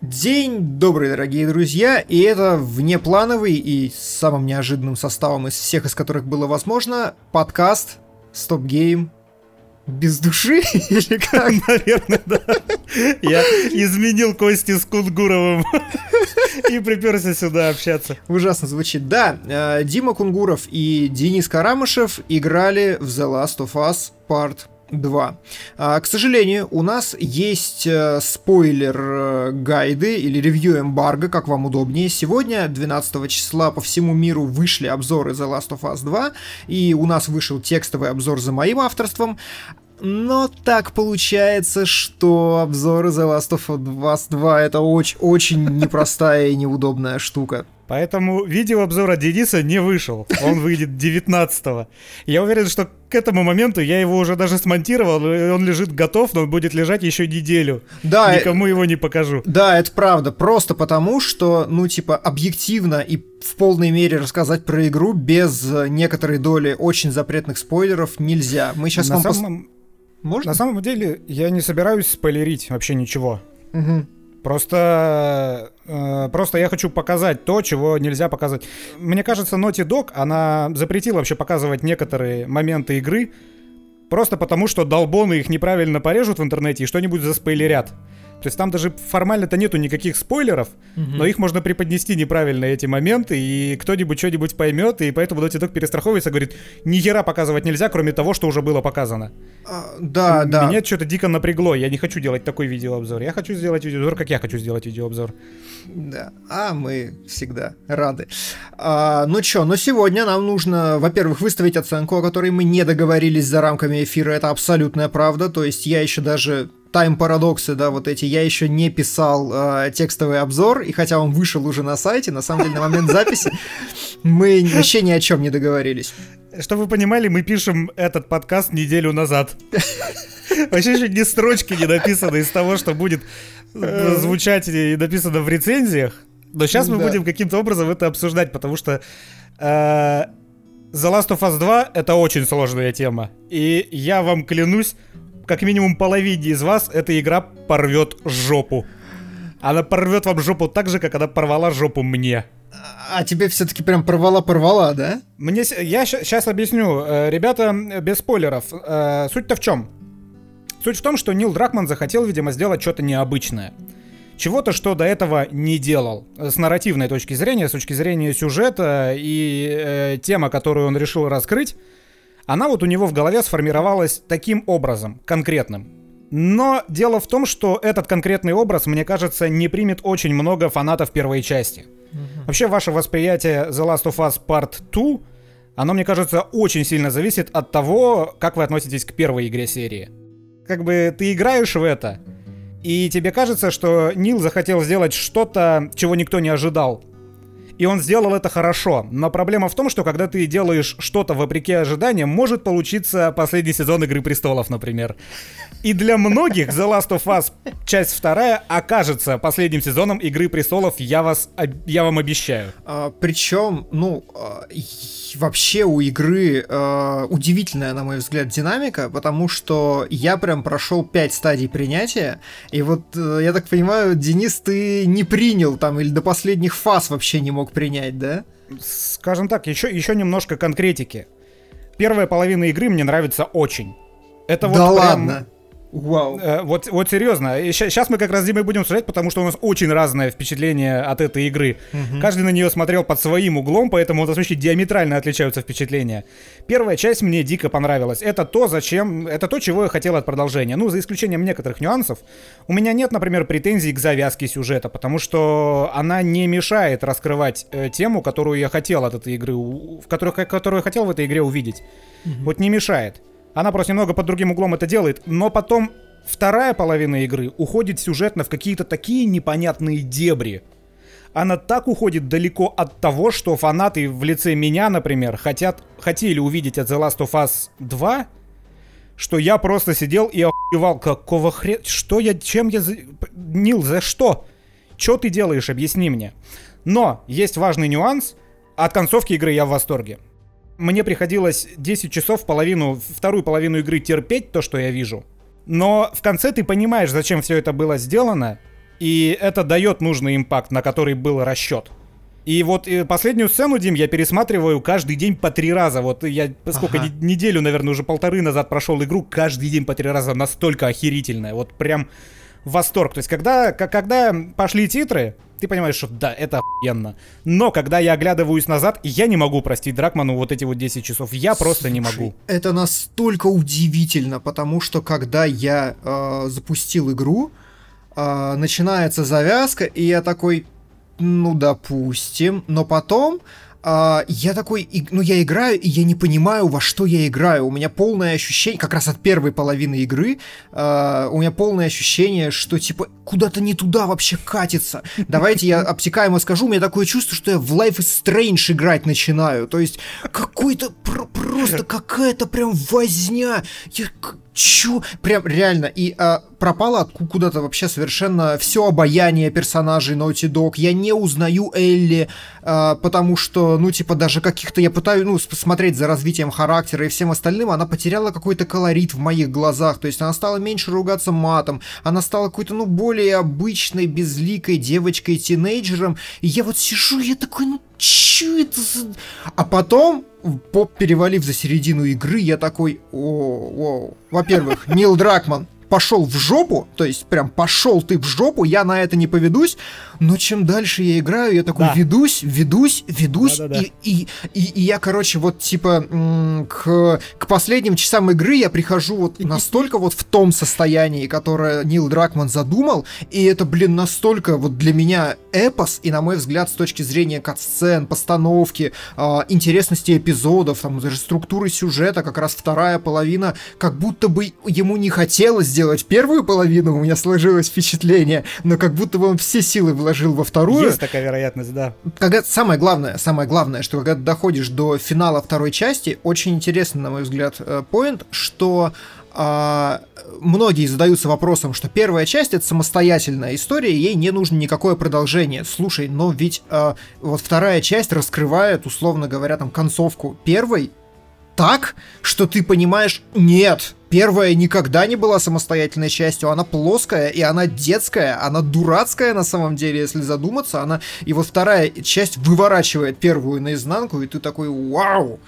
День добрый, дорогие друзья, и это внеплановый и самым неожиданным составом из всех, из которых было возможно, подкаст Стоп Гейм без души? Или как? Наверное, да. Я изменил Кости с Кунгуровым и приперся сюда общаться. Ужасно звучит. Да, э, Дима Кунгуров и Денис Карамышев играли в The Last of Us Part 2. А, к сожалению, у нас есть э, спойлер э, или ревью эмбарго, как вам удобнее. Сегодня, 12 числа, по всему миру вышли обзоры The Last of Us 2, и у нас вышел текстовый обзор за моим авторством. Но так получается, что обзоры The Last of Us 2 это очень, очень непростая и неудобная штука. Поэтому видеообзор от Дениса не вышел. Он выйдет 19-го. Я уверен, что к этому моменту я его уже даже смонтировал, и он лежит готов, но он будет лежать еще неделю. Да. Никому его не покажу. Да, это правда. Просто потому, что, ну, типа, объективно и в полной мере рассказать про игру без некоторой доли очень запретных спойлеров нельзя. Мы сейчас На вам... Самом... Пос... Можно? На самом деле, я не собираюсь спойлерить вообще ничего. Угу. Просто, э, просто я хочу показать то, чего нельзя показать. Мне кажется, Naughty Dog, она запретила вообще показывать некоторые моменты игры, просто потому что долбоны их неправильно порежут в интернете и что-нибудь заспойлерят. То есть там даже формально-то нету никаких спойлеров, угу. но их можно преподнести неправильно эти моменты, и кто-нибудь что-нибудь поймет, и поэтому Naughty Dog перестраховывается, говорит, ни хера показывать нельзя, кроме того, что уже было показано. А, да, да. Меня что-то дико напрягло, я не хочу делать такой видеообзор. Я хочу сделать видеообзор, как я хочу сделать видеообзор. Да, а мы всегда рады. А, ну чё, ну сегодня нам нужно, во-первых, выставить оценку, о которой мы не договорились за рамками эфира, это абсолютная правда, то есть я еще даже тайм-парадоксы, да, вот эти, я еще не писал э, текстовый обзор, и хотя он вышел уже на сайте, на самом деле на момент записи мы вообще ни о чем не договорились. Чтобы вы понимали, мы пишем этот подкаст неделю назад. Вообще еще ни строчки не написаны из того, что будет э, звучать и написано в рецензиях. Но сейчас мы будем каким-то образом это обсуждать, потому что э, The Last of Us 2 это очень сложная тема. И я вам клянусь, как минимум половине из вас эта игра порвет жопу. Она порвет вам жопу так же, как она порвала жопу мне. А тебе все-таки прям порвала-порвала, да? Мне, я сейчас объясню. Э, ребята, без спойлеров. Э, суть-то в чем? Суть в том, что Нил Дракман захотел, видимо, сделать что-то необычное. Чего-то, что до этого не делал. С нарративной точки зрения, с точки зрения сюжета и э, тема, которую он решил раскрыть, она вот у него в голове сформировалась таким образом, конкретным. Но дело в том, что этот конкретный образ, мне кажется, не примет очень много фанатов первой части. Вообще, ваше восприятие The Last of Us Part 2, оно, мне кажется, очень сильно зависит от того, как вы относитесь к первой игре серии. Как бы ты играешь в это, и тебе кажется, что Нил захотел сделать что-то, чего никто не ожидал и он сделал это хорошо. Но проблема в том, что когда ты делаешь что-то вопреки ожиданиям, может получиться последний сезон Игры Престолов, например. И для многих The Last of Us часть вторая окажется последним сезоном Игры Престолов, я, вас, я вам обещаю. А, причем, ну, а, вообще у игры э, удивительная, на мой взгляд, динамика, потому что я прям прошел 5 стадий принятия, и вот, э, я так понимаю, Денис, ты не принял там или до последних фаз вообще не мог принять, да? Скажем так, еще, еще немножко конкретики. Первая половина игры мне нравится очень. Это вот да прям... ладно. Вау. Э, вот, вот серьезно. Сейчас мы как раз с Димой будем смотреть, потому что у нас очень разное впечатление от этой игры. Угу. Каждый на нее смотрел под своим углом, поэтому у нас вообще диаметрально отличаются впечатления. Первая часть мне дико понравилась. Это то, зачем... Это то, чего я хотел от продолжения. Ну, за исключением некоторых нюансов. У меня нет, например, претензий к завязке сюжета, потому что она не мешает раскрывать э, тему, которую я хотел от этой игры, в которую, которую я хотел в этой игре увидеть. Угу. Вот не мешает. Она просто немного под другим углом это делает, но потом вторая половина игры уходит сюжетно в какие-то такие непонятные дебри. Она так уходит далеко от того, что фанаты в лице меня, например, хотят, хотели увидеть от The Last of Us 2, что я просто сидел и охуевал, какого хрена, что я, чем я, Нил, за что? Что ты делаешь, объясни мне. Но есть важный нюанс, от концовки игры я в восторге мне приходилось 10 часов половину, вторую половину игры терпеть то, что я вижу. Но в конце ты понимаешь, зачем все это было сделано, И это дает нужный импакт, на который был расчет. И вот и последнюю сцену, Дим, я пересматриваю каждый день по три раза. Вот я сколько, ага. неделю, наверное, уже полторы назад прошел игру, каждый день по три раза настолько охерительная. Вот прям восторг. То есть, когда, когда пошли титры, ты понимаешь, что да, это охуенно. Но когда я оглядываюсь назад, я не могу простить Дракману вот эти вот 10 часов. Я Слушай, просто не могу. Это настолько удивительно, потому что когда я э, запустил игру, э, начинается завязка, и я такой, ну, допустим, но потом Uh, я такой, ну я играю, и я не понимаю, во что я играю. У меня полное ощущение, как раз от первой половины игры, uh, у меня полное ощущение, что типа куда-то не туда вообще катится. Давайте я обтекаемо скажу, у меня такое чувство, что я в Life is Strange играть начинаю. То есть какой-то пр просто какая-то прям возня. Я Чё? Прям реально. И а, пропало куда-то вообще совершенно все обаяние персонажей Naughty Dog. Я не узнаю Элли, а, потому что, ну, типа, даже каких-то я пытаюсь, ну, смотреть за развитием характера и всем остальным, она потеряла какой-то колорит в моих глазах. То есть она стала меньше ругаться матом, она стала какой-то, ну, более обычной, безликой девочкой-тинейджером. И я вот сижу, я такой, ну, чё это за... А потом поп перевалив за середину игры, я такой, о, о. Во-первых, Нил Дракман пошел в жопу, то есть прям пошел ты в жопу, я на это не поведусь, но чем дальше я играю, я такой да. ведусь, ведусь, ведусь, да, да, да. И, и, и, и я, короче, вот типа к, к последним часам игры я прихожу вот настолько вот в том состоянии, которое Нил Дракман задумал, и это, блин, настолько вот для меня эпос, и на мой взгляд, с точки зрения катсцен, постановки, э, интересности эпизодов, там даже структуры сюжета, как раз вторая половина, как будто бы ему не хотелось сделать первую половину, у меня сложилось впечатление, но как будто бы он все силы вложил вложил во вторую. Есть такая вероятность, да. Когда, самое главное, самое главное, что когда доходишь до финала второй части, очень интересно, на мой взгляд, э, поинт, что а, многие задаются вопросом, что первая часть это самостоятельная история, ей не нужно никакое продолжение. Слушай, но ведь а, вот вторая часть раскрывает, условно говоря, там концовку первой так, что ты понимаешь, нет, Первая никогда не была самостоятельной частью, она плоская, и она детская, она дурацкая на самом деле, если задуматься, она... И вот вторая часть выворачивает первую наизнанку, и ты такой, вау!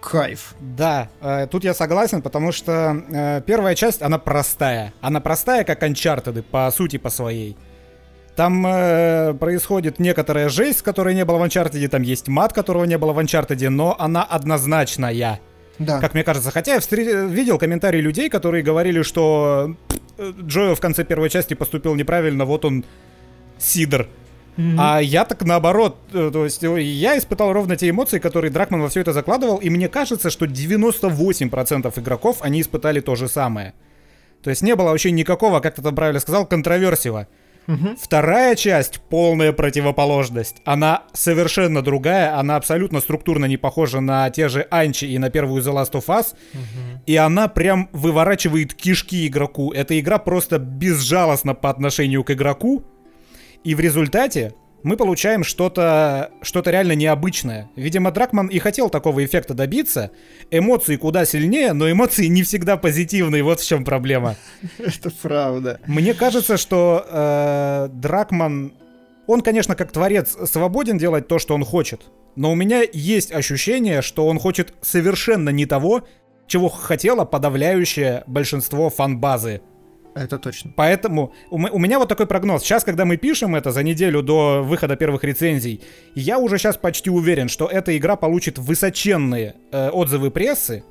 кайф. Да, э, тут я согласен, потому что э, первая часть, она простая. Она простая, как Uncharted, по сути, по своей. Там э, происходит некоторая жесть, которой не было в Uncharted, там есть мат, которого не было в Uncharted, но она однозначная. Да. Как мне кажется. Хотя я встр... видел комментарии людей, которые говорили, что Джоэл в конце первой части поступил неправильно, вот он Сидор. Mm-hmm. А я так наоборот, э, то есть э, я испытал ровно те эмоции, которые Дракман во все это закладывал, и мне кажется, что 98% игроков, они испытали то же самое. То есть не было вообще никакого, как ты там правильно сказал, контроверсива. Угу. Вторая часть полная противоположность. Она совершенно другая, она абсолютно структурно не похожа на те же Анчи и на первую The Last of Us. Угу. И она прям выворачивает кишки игроку. Эта игра просто безжалостна по отношению к игроку. И в результате мы получаем что-то что реально необычное. Видимо, Дракман и хотел такого эффекта добиться. Эмоции куда сильнее, но эмоции не всегда позитивные. Вот в чем проблема. Это правда. Мне кажется, что э, Дракман, он, конечно, как творец свободен делать то, что он хочет. Но у меня есть ощущение, что он хочет совершенно не того, чего хотело подавляющее большинство фан-базы. Это точно. Поэтому у, у меня вот такой прогноз. Сейчас, когда мы пишем это за неделю до выхода первых рецензий, я уже сейчас почти уверен, что эта игра получит высоченные э, отзывы прессы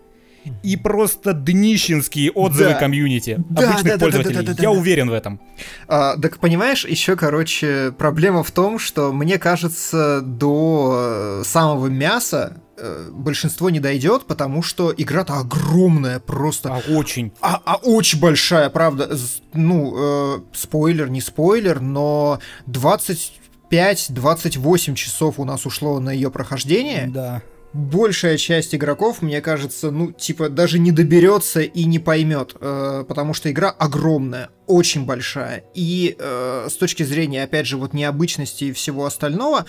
и просто днищенские отзывы да. комьюнити да, обычных да, пользователей. Да, да, да, да, я да. уверен в этом. А, так понимаешь, еще, короче, проблема в том, что мне кажется, до самого мяса Э, большинство не дойдет, потому что игра-то огромная просто. А очень. А, а очень большая, правда. Ну, э, спойлер, не спойлер, но 25-28 часов у нас ушло на ее прохождение. Да большая часть игроков, мне кажется, ну, типа, даже не доберется и не поймет, э, потому что игра огромная, очень большая. И э, с точки зрения, опять же, вот необычности и всего остального,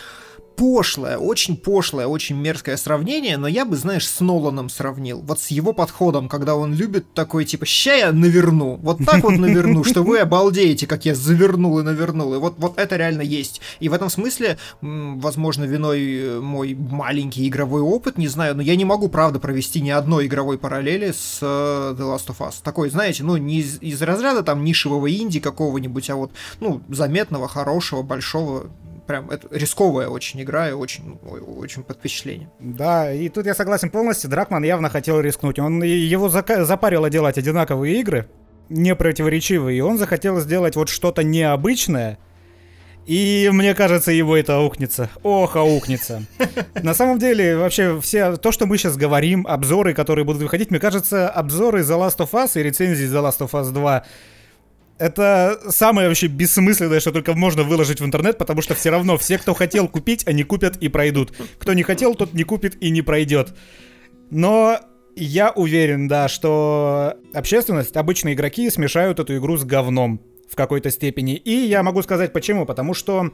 пошлое, очень пошлое, очень мерзкое сравнение, но я бы, знаешь, с Ноланом сравнил. Вот с его подходом, когда он любит такой, типа, ща я наверну, вот так вот наверну, что вы обалдеете, как я завернул и навернул. И вот, вот это реально есть. И в этом смысле, возможно, виной э, мой маленький игровой опыт, не знаю, но я не могу, правда, провести ни одной игровой параллели с э, The Last of Us. Такой, знаете, ну, не из, из разряда там нишевого инди какого-нибудь, а вот, ну, заметного, хорошего, большого прям это рисковая очень игра и очень, очень под впечатлением. Да, и тут я согласен полностью. Дракман явно хотел рискнуть. Он его запарило делать одинаковые игры, не противоречивые, и он захотел сделать вот что-то необычное, и мне кажется, его это аукнется. Ох, аукнется. На самом деле, вообще, все то, что мы сейчас говорим, обзоры, которые будут выходить, мне кажется, обзоры The Last of Us и рецензии The Last of Us 2 это самое вообще бессмысленное, что только можно выложить в интернет, потому что все равно все, кто хотел купить, они купят и пройдут. Кто не хотел, тот не купит и не пройдет. Но я уверен, да, что общественность, обычные игроки смешают эту игру с говном в какой-то степени. И я могу сказать почему. Потому что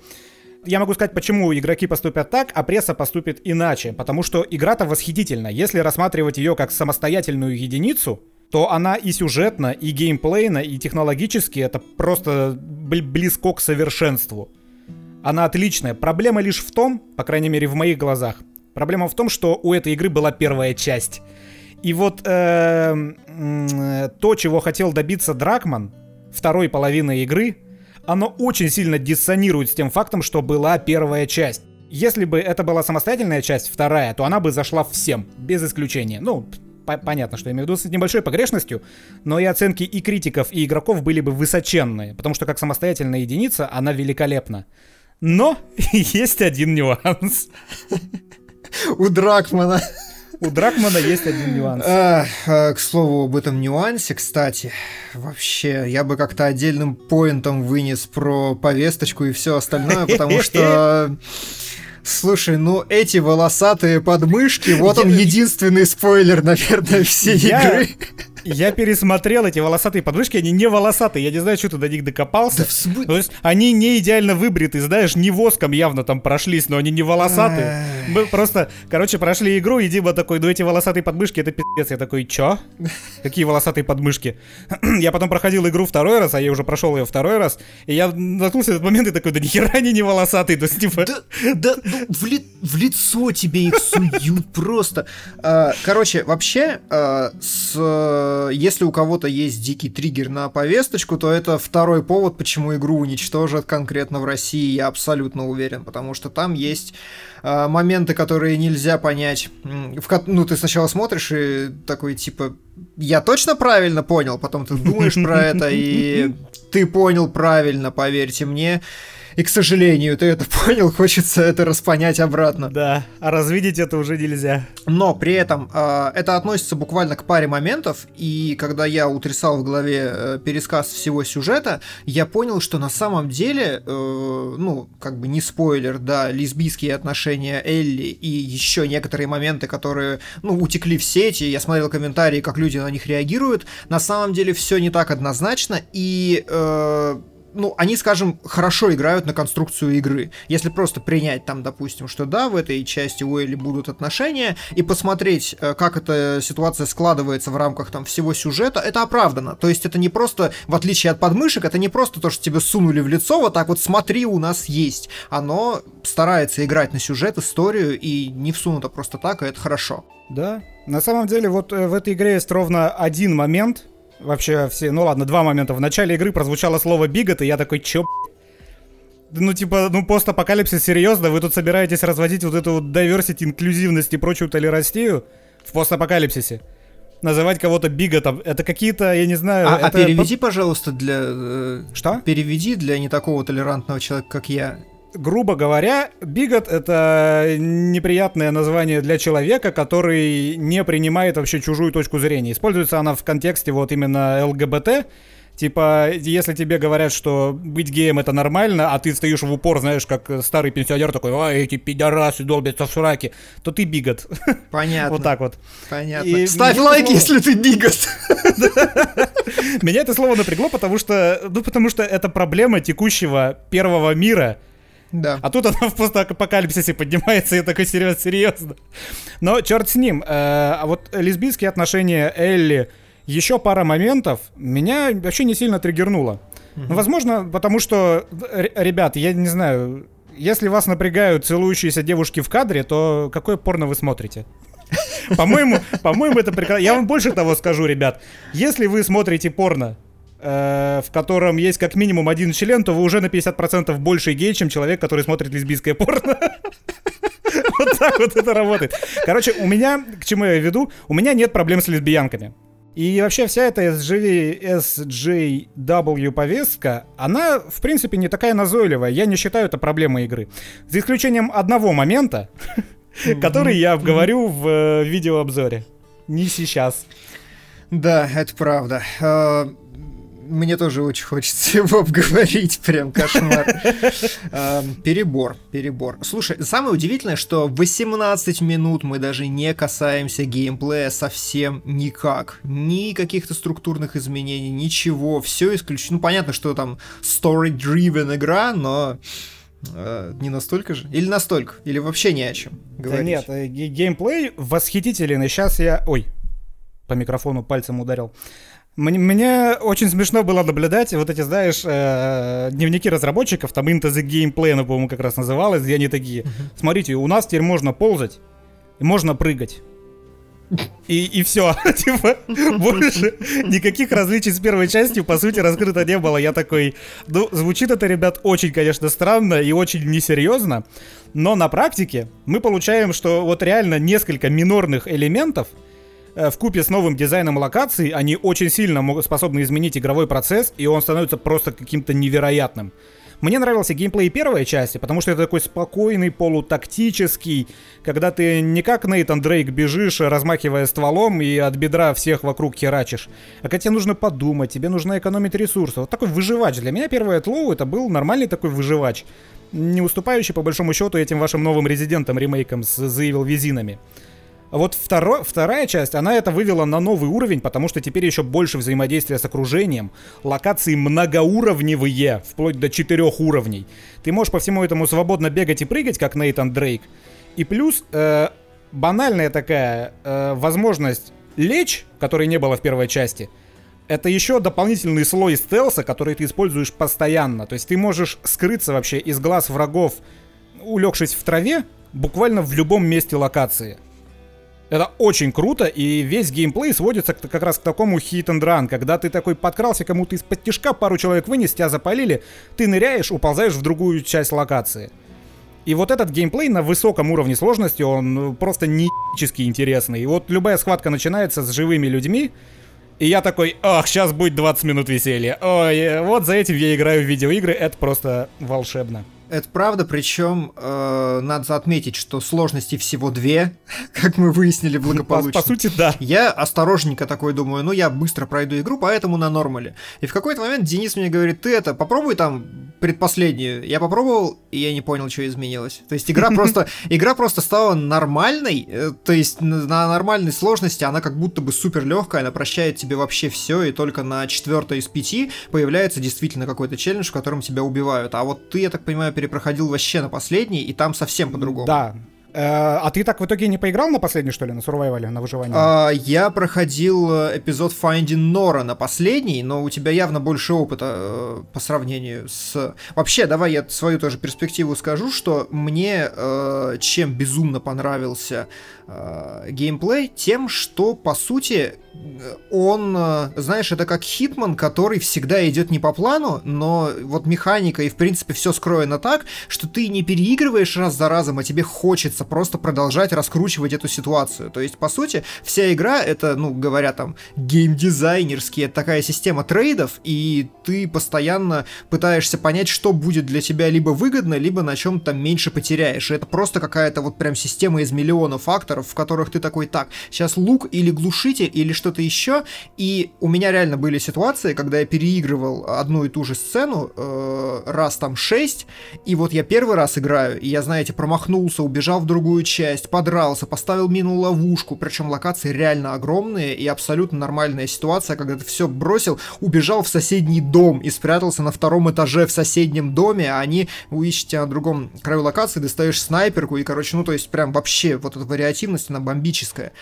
я могу сказать, почему игроки поступят так, а пресса поступит иначе. Потому что игра-то восхитительна. Если рассматривать ее как самостоятельную единицу, то она и сюжетно, и геймплейно, и технологически это просто близко к совершенству. Она отличная. Проблема лишь в том, по крайней мере в моих глазах, проблема в том, что у этой игры была первая часть. И вот э, э, то, чего хотел добиться Дракман, второй половины игры, оно очень сильно диссонирует с тем фактом, что была первая часть. Если бы это была самостоятельная часть, вторая, то она бы зашла всем, без исключения. Ну, понятно, что я имею в виду с небольшой погрешностью, но и оценки и критиков, и игроков были бы высоченные, потому что как самостоятельная единица она великолепна. Но есть один нюанс. У Дракмана. У Дракмана есть один нюанс. А, а, к слову об этом нюансе, кстати, вообще, я бы как-то отдельным поинтом вынес про повесточку и все остальное, потому что Слушай, ну эти волосатые подмышки, вот он единственный спойлер, наверное, всей игры. Я пересмотрел эти волосатые подмышки, они не волосатые, я не знаю, что ты до них докопался. Да в смы... То есть они не идеально выбриты, знаешь, не воском явно там прошлись, но они не волосатые. Мы просто, короче, прошли игру, и Дима такой, ну эти волосатые подмышки, это пиздец. Я такой, чё? Какие волосатые подмышки? я потом проходил игру второй раз, а я уже прошел ее второй раз, и я наткнулся в этот момент и такой, да нихера они не волосатые, то есть типа... Да, да ну, в, ли, в лицо тебе их суют просто. А, короче, вообще, а, с Э, если у кого-то есть дикий триггер на повесточку, то это второй повод, почему игру уничтожат конкретно в России, я абсолютно уверен, потому что там есть э, моменты, которые нельзя понять. В, ну, ты сначала смотришь и такой, типа, я точно правильно понял, потом ты думаешь про это, и ты понял правильно, поверьте мне. И, к сожалению, ты это понял, хочется это распонять обратно. Да, а развидеть это уже нельзя. Но при этом э, это относится буквально к паре моментов, и когда я утрясал в голове э, пересказ всего сюжета, я понял, что на самом деле, э, ну, как бы не спойлер, да, лесбийские отношения Элли и еще некоторые моменты, которые, ну, утекли в сети, я смотрел комментарии, как люди на них реагируют, на самом деле все не так однозначно, и... Э, ну, они, скажем, хорошо играют на конструкцию игры. Если просто принять там, допустим, что да, в этой части у Элли будут отношения, и посмотреть, э, как эта ситуация складывается в рамках там всего сюжета, это оправдано. То есть это не просто, в отличие от подмышек, это не просто то, что тебе сунули в лицо, вот так вот смотри, у нас есть. Оно старается играть на сюжет, историю, и не всунуто просто так, и это хорошо. Да, на самом деле вот э, в этой игре есть ровно один момент, Вообще все, ну ладно, два момента. В начале игры прозвучало слово бигот, и я такой, чё, ну, типа, ну, постапокалипсис, серьезно? Вы тут собираетесь разводить вот эту вот diversity, инклюзивность и прочую толерастию в постапокалипсисе? Называть кого-то биготом, это какие-то, я не знаю... А, а это... а переведи, пожалуйста, для... Э, Что? Переведи для не такого толерантного человека, как я грубо говоря, бигот — это неприятное название для человека, который не принимает вообще чужую точку зрения. Используется она в контексте вот именно ЛГБТ, Типа, если тебе говорят, что быть геем это нормально, а ты стоишь в упор, знаешь, как старый пенсионер такой, а эти пидорасы долбятся в сраке, то ты бигот. Понятно. Вот так вот. Понятно. И Ставь лайк, слово... если ты бигот. Меня это слово напрягло, потому что, ну, потому что это проблема текущего первого мира, да. А тут она в постапокалипсисе поднимается, и я такой серьезно, серьезно. Но черт с ним. Э, а вот лесбийские отношения Элли еще пара моментов меня вообще не сильно триггернуло. Ну, возможно, потому что, ребят, я не знаю, если вас напрягают целующиеся девушки в кадре, то какое порно вы смотрите? По-моему, по-моему, это прекрасно. Я вам больше того скажу, ребят. Если вы смотрите порно, э, в котором есть как минимум один член, то вы уже на 50% больше гей, чем человек, который смотрит лесбийское порно. Вот так вот это работает. Короче, у меня, к чему я веду, у меня нет проблем с лесбиянками. И вообще вся эта SGV, SJW повестка, она, в принципе, не такая назойливая. Я не считаю это проблемой игры. За исключением одного момента, который я обговорю в э, видеообзоре. Не сейчас. Да, это правда. Мне тоже очень хочется его обговорить, прям кошмар. Перебор, перебор. Слушай, самое удивительное, что 18 минут мы даже не касаемся геймплея совсем никак. Ни каких-то структурных изменений, ничего. Все исключено. Ну, понятно, что там story-driven игра, но э, не настолько же? Или настолько? Или вообще ни о чем говорить? Да нет, э, геймплей восхитителен. И сейчас я... Ой, по микрофону пальцем ударил. Мне, мне очень смешно было наблюдать вот эти, знаешь, э, дневники разработчиков, там Into the Gameplay, она, по-моему, как раз называлась, где они такие, смотрите, у нас теперь можно ползать и можно прыгать. И, и все. типа, больше никаких различий с первой частью, по сути, раскрыто не было. Я такой, ну, звучит это, ребят, очень, конечно, странно и очень несерьезно. Но на практике мы получаем, что вот реально несколько минорных элементов — в купе с новым дизайном локаций они очень сильно способны изменить игровой процесс, и он становится просто каким-то невероятным. Мне нравился геймплей первой части, потому что это такой спокойный, полутактический, когда ты не как Нейтан Дрейк бежишь, размахивая стволом и от бедра всех вокруг херачишь, а когда тебе нужно подумать, тебе нужно экономить ресурсы. Вот такой выживач. Для меня первый Этлоу это был нормальный такой выживач, не уступающий по большому счету этим вашим новым резидентам ремейкам с Evil Визинами. А вот второ, вторая часть, она это вывела на новый уровень, потому что теперь еще больше взаимодействия с окружением. Локации многоуровневые, вплоть до четырех уровней. Ты можешь по всему этому свободно бегать и прыгать, как Нейтан Дрейк. И плюс э, банальная такая э, возможность лечь, которой не было в первой части. Это еще дополнительный слой стелса, который ты используешь постоянно. То есть ты можешь скрыться вообще из глаз врагов, улегшись в траве, буквально в любом месте локации. Это очень круто, и весь геймплей сводится к, как раз к такому hit and run, когда ты такой подкрался кому-то из-под тяжка, пару человек вынес, тебя запалили, ты ныряешь, уползаешь в другую часть локации. И вот этот геймплей на высоком уровне сложности, он ну, просто неически интересный. И вот любая схватка начинается с живыми людьми, и я такой, ах, сейчас будет 20 минут веселья. Ой, вот за этим я играю в видеоигры, это просто волшебно. Это правда, причем э, надо отметить, что сложности всего две, как мы выяснили благополучно. По, по сути, да. Я осторожненько такой думаю, ну я быстро пройду игру, поэтому на нормале. И в какой-то момент Денис мне говорит, ты это, попробуй там предпоследнюю. Я попробовал, и я не понял, что изменилось. То есть игра просто, игра просто стала нормальной, э, то есть на нормальной сложности она как будто бы супер легкая, она прощает тебе вообще все, и только на четвертой из пяти появляется действительно какой-то челлендж, в котором тебя убивают. А вот ты, я так понимаю, перепроходил вообще на последний, и там совсем по-другому. Да, Э, а ты так в итоге не поиграл на последний, что ли, на сурвайвале, на выживание? А, я проходил э, эпизод Finding Nora на последний, но у тебя явно больше опыта э, по сравнению с... Вообще, давай я свою тоже перспективу скажу, что мне э, чем безумно понравился э, геймплей, тем, что, по сути, он, э, знаешь, это как Хитман, который всегда идет не по плану, но вот механика и, в принципе, все скроено так, что ты не переигрываешь раз за разом, а тебе хочется просто продолжать раскручивать эту ситуацию. То есть, по сути, вся игра это, ну, говоря там, геймдизайнерский, это такая система трейдов, и ты постоянно пытаешься понять, что будет для тебя либо выгодно, либо на чем там меньше потеряешь. И это просто какая-то вот прям система из миллиона факторов, в которых ты такой, так, сейчас лук или глушитель, или что что-то еще. И у меня реально были ситуации, когда я переигрывал одну и ту же сцену э, раз там шесть, и вот я первый раз играю, и я, знаете, промахнулся, убежал в другую часть, подрался, поставил мину ловушку, причем локации реально огромные и абсолютно нормальная ситуация, когда ты все бросил, убежал в соседний дом и спрятался на втором этаже в соседнем доме, а они, вы ищете на другом краю локации, достаешь снайперку, и, короче, ну, то есть прям вообще вот эта вариативность, она бомбическая.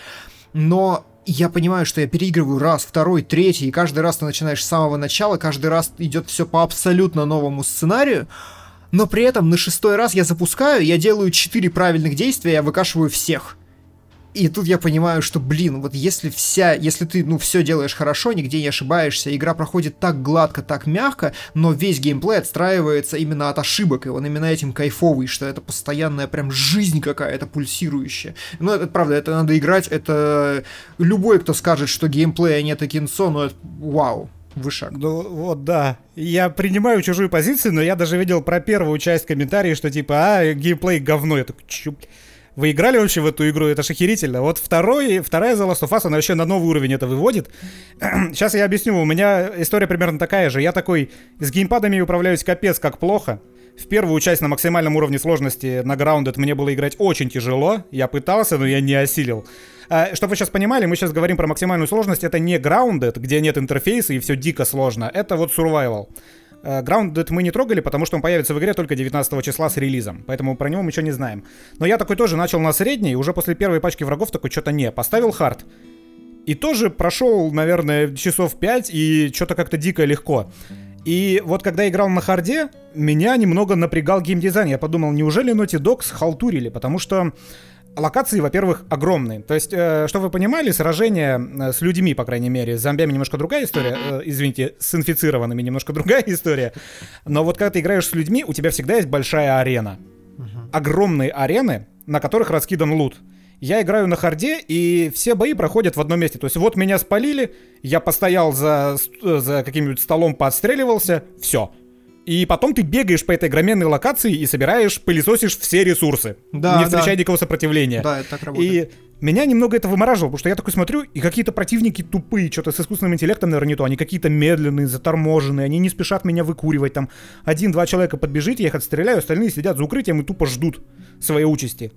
Но я понимаю, что я переигрываю раз, второй, третий, и каждый раз ты начинаешь с самого начала, каждый раз идет все по абсолютно новому сценарию, но при этом на шестой раз я запускаю, я делаю четыре правильных действия, я выкашиваю всех. И тут я понимаю, что, блин, вот если вся, если ты, ну, все делаешь хорошо, нигде не ошибаешься, игра проходит так гладко, так мягко, но весь геймплей отстраивается именно от ошибок, и он именно этим кайфовый, что это постоянная прям жизнь какая-то пульсирующая. Ну, это правда, это надо играть, это любой, кто скажет, что геймплея нет и кинцо, ну, это вау, вышаг. Ну вот, да. Я принимаю чужую позицию, но я даже видел про первую часть комментариев, что типа, а, геймплей говно. Я такой, чё, вы играли вообще в эту игру? Это ж охерительно. Вот второй, вторая The Last of Us, она вообще на новый уровень это выводит. Сейчас я объясню. У меня история примерно такая же. Я такой с геймпадами управляюсь капец как плохо. В первую часть на максимальном уровне сложности на Grounded мне было играть очень тяжело. Я пытался, но я не осилил. А, чтобы вы сейчас понимали, мы сейчас говорим про максимальную сложность. Это не Grounded, где нет интерфейса и все дико сложно. Это вот Survival. Э, Grounded мы не трогали, потому что он появится в игре только 19 числа с релизом, поэтому про него мы ничего не знаем. Но я такой тоже начал на средний, и уже после первой пачки врагов такой что-то не, поставил hard. И тоже прошел, наверное, часов 5, и что-то как-то дико легко. И вот когда играл на hard е, меня немного напрягал геймдизайн. Я подумал, неужели Naughty Dog схалтурили? Потому что локации, во-первых, огромные. То есть, э, чтобы вы понимали, сражение э, с людьми, по крайней мере, с зомбями немножко другая история. Э, извините, с инфицированными немножко другая история. Но вот когда ты играешь с людьми, у тебя всегда есть большая арена. Огромные арены, на которых раскидан лут. Я играю на харде, и все бои проходят в одном месте. То есть вот меня спалили, я постоял за, э, за каким-нибудь столом, подстреливался, все и потом ты бегаешь по этой огроменной локации и собираешь, пылесосишь все ресурсы, да, не встречая да. никакого сопротивления. Да, это так работает. И меня немного это вымораживало, потому что я такой смотрю, и какие-то противники тупые, что-то с искусственным интеллектом, наверное, не то. Они какие-то медленные, заторможенные, они не спешат меня выкуривать. Там один-два человека подбежит, я их отстреляю, остальные сидят за укрытием и тупо ждут своей участи.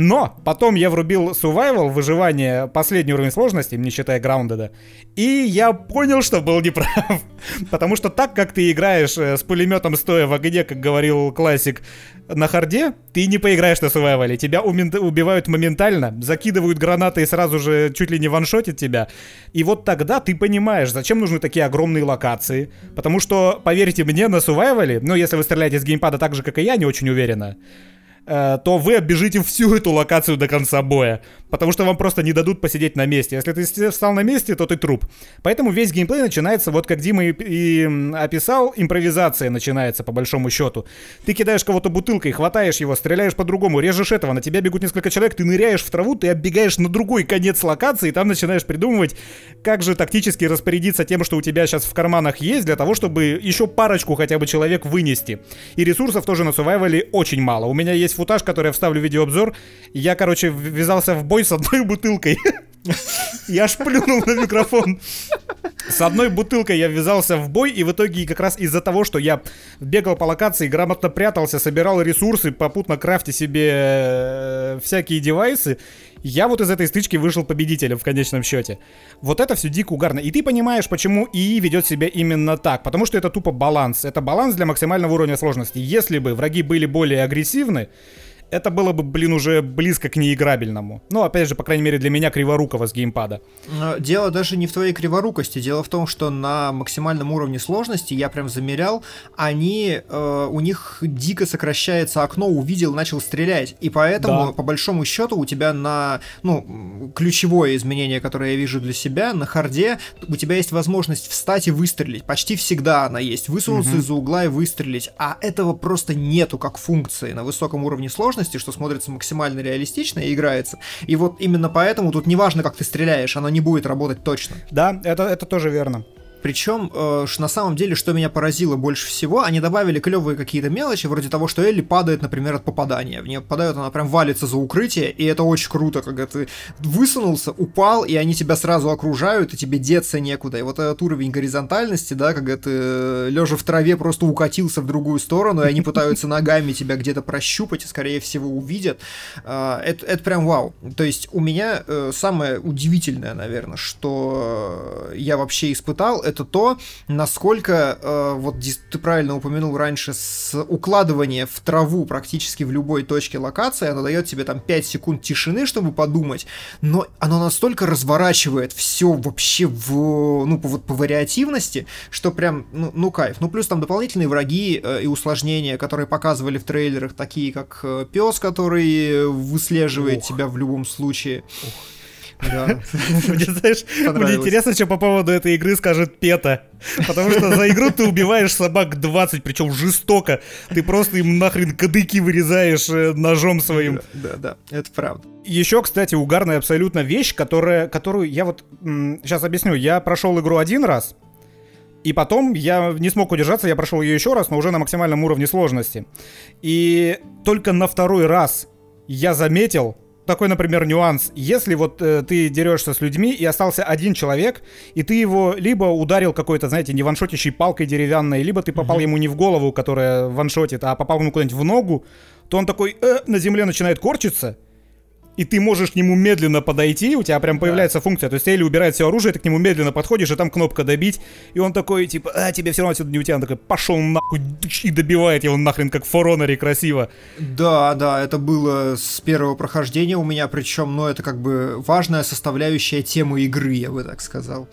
Но потом я врубил survival, выживание, последний уровень сложности, не считая граундеда, и я понял, что был неправ. Потому что так, как ты играешь э, с пулеметом стоя в огне, как говорил классик, на харде, ты не поиграешь на survival. Тебя убивают моментально, закидывают гранаты и сразу же чуть ли не ваншотят тебя. И вот тогда ты понимаешь, зачем нужны такие огромные локации. Потому что, поверьте мне, на survival, ну если вы стреляете с геймпада так же, как и я, не очень уверенно, то вы оббежите всю эту локацию до конца боя. Потому что вам просто не дадут посидеть на месте. Если ты встал на месте, то ты труп. Поэтому весь геймплей начинается, вот как Дима и, и описал, импровизация начинается по большому счету. Ты кидаешь кого-то бутылкой, хватаешь его, стреляешь по-другому, режешь этого, на тебя бегут несколько человек, ты ныряешь в траву, ты оббегаешь на другой конец локации, и там начинаешь придумывать, как же тактически распорядиться тем, что у тебя сейчас в карманах есть, для того, чтобы еще парочку хотя бы человек вынести. И ресурсов тоже на сувайвале очень мало. У меня есть футаж, который я вставлю в видеообзор. Я, короче, ввязался в бой с одной бутылкой. Я аж плюнул на микрофон. С одной бутылкой я ввязался в бой, и в итоге как раз из-за того, что я бегал по локации, грамотно прятался, собирал ресурсы, попутно крафти себе э, всякие девайсы, я вот из этой стычки вышел победителем в конечном счете. Вот это все дико угарно. И ты понимаешь, почему ИИ ведет себя именно так. Потому что это тупо баланс. Это баланс для максимального уровня сложности. Если бы враги были более агрессивны, это было бы, блин, уже близко к неиграбельному. Ну, опять же, по крайней мере, для меня криворукого с геймпада. Дело даже не в твоей криворукости. Дело в том, что на максимальном уровне сложности, я прям замерял, они, э, у них дико сокращается окно, увидел, начал стрелять. И поэтому, да. по большому счету, у тебя на, ну, ключевое изменение, которое я вижу для себя, на харде, у тебя есть возможность встать и выстрелить. Почти всегда она есть. Высунуться угу. из-за угла и выстрелить. А этого просто нету как функции на высоком уровне сложности сложности, что смотрится максимально реалистично и играется. И вот именно поэтому тут неважно, как ты стреляешь, оно не будет работать точно. Да, это, это тоже верно. Причем, э, на самом деле, что меня поразило больше всего, они добавили клевые какие-то мелочи, вроде того, что Элли падает, например, от попадания. В нее попадает, она прям валится за укрытие, и это очень круто, когда ты высунулся, упал, и они тебя сразу окружают, и тебе деться некуда. И вот этот уровень горизонтальности, да, когда ты э, лежа в траве просто укатился в другую сторону, и они пытаются ногами тебя где-то прощупать, и, скорее всего, увидят. Э, это, это прям вау. То есть у меня э, самое удивительное, наверное, что я вообще испытал, это то, насколько, э, вот ты правильно упомянул раньше, с укладывания в траву практически в любой точке локации, оно дает тебе там 5 секунд тишины, чтобы подумать, но оно настолько разворачивает все вообще в, ну, по, вот по вариативности, что прям, ну, ну кайф. Ну, плюс там дополнительные враги э, и усложнения, которые показывали в трейлерах, такие как э, пес, который выслеживает Ох. тебя в любом случае. Ох. Да. Мне, знаешь, мне интересно, что по поводу этой игры скажет Пета. Потому что за игру ты убиваешь собак 20, причем жестоко. Ты просто им нахрен кадыки вырезаешь э, ножом своим. Да, да, это правда. Еще, кстати, угарная абсолютно вещь, которая, которую я вот... Сейчас объясню. Я прошел игру один раз, и потом я не смог удержаться, я прошел ее еще раз, но уже на максимальном уровне сложности. И только на второй раз я заметил, такой, например, нюанс. Если вот э, ты дерешься с людьми и остался один человек, и ты его либо ударил какой-то, знаете, не ваншотящей палкой деревянной, либо ты попал mm-hmm. ему не в голову, которая ваншотит, а попал ему куда-нибудь в ногу, то он такой э, на земле начинает корчиться, и ты можешь к нему медленно подойти, у тебя прям появляется да. функция, то есть Элли убирает все оружие, ты к нему медленно подходишь, и там кнопка добить, и он такой, типа, а, тебе все равно отсюда не у тебя, он такой, пошел нахуй, и добивает его нахрен, как в Фороноре красиво. Да, да, это было с первого прохождения у меня, причем, ну, это как бы важная составляющая темы игры, я бы так сказал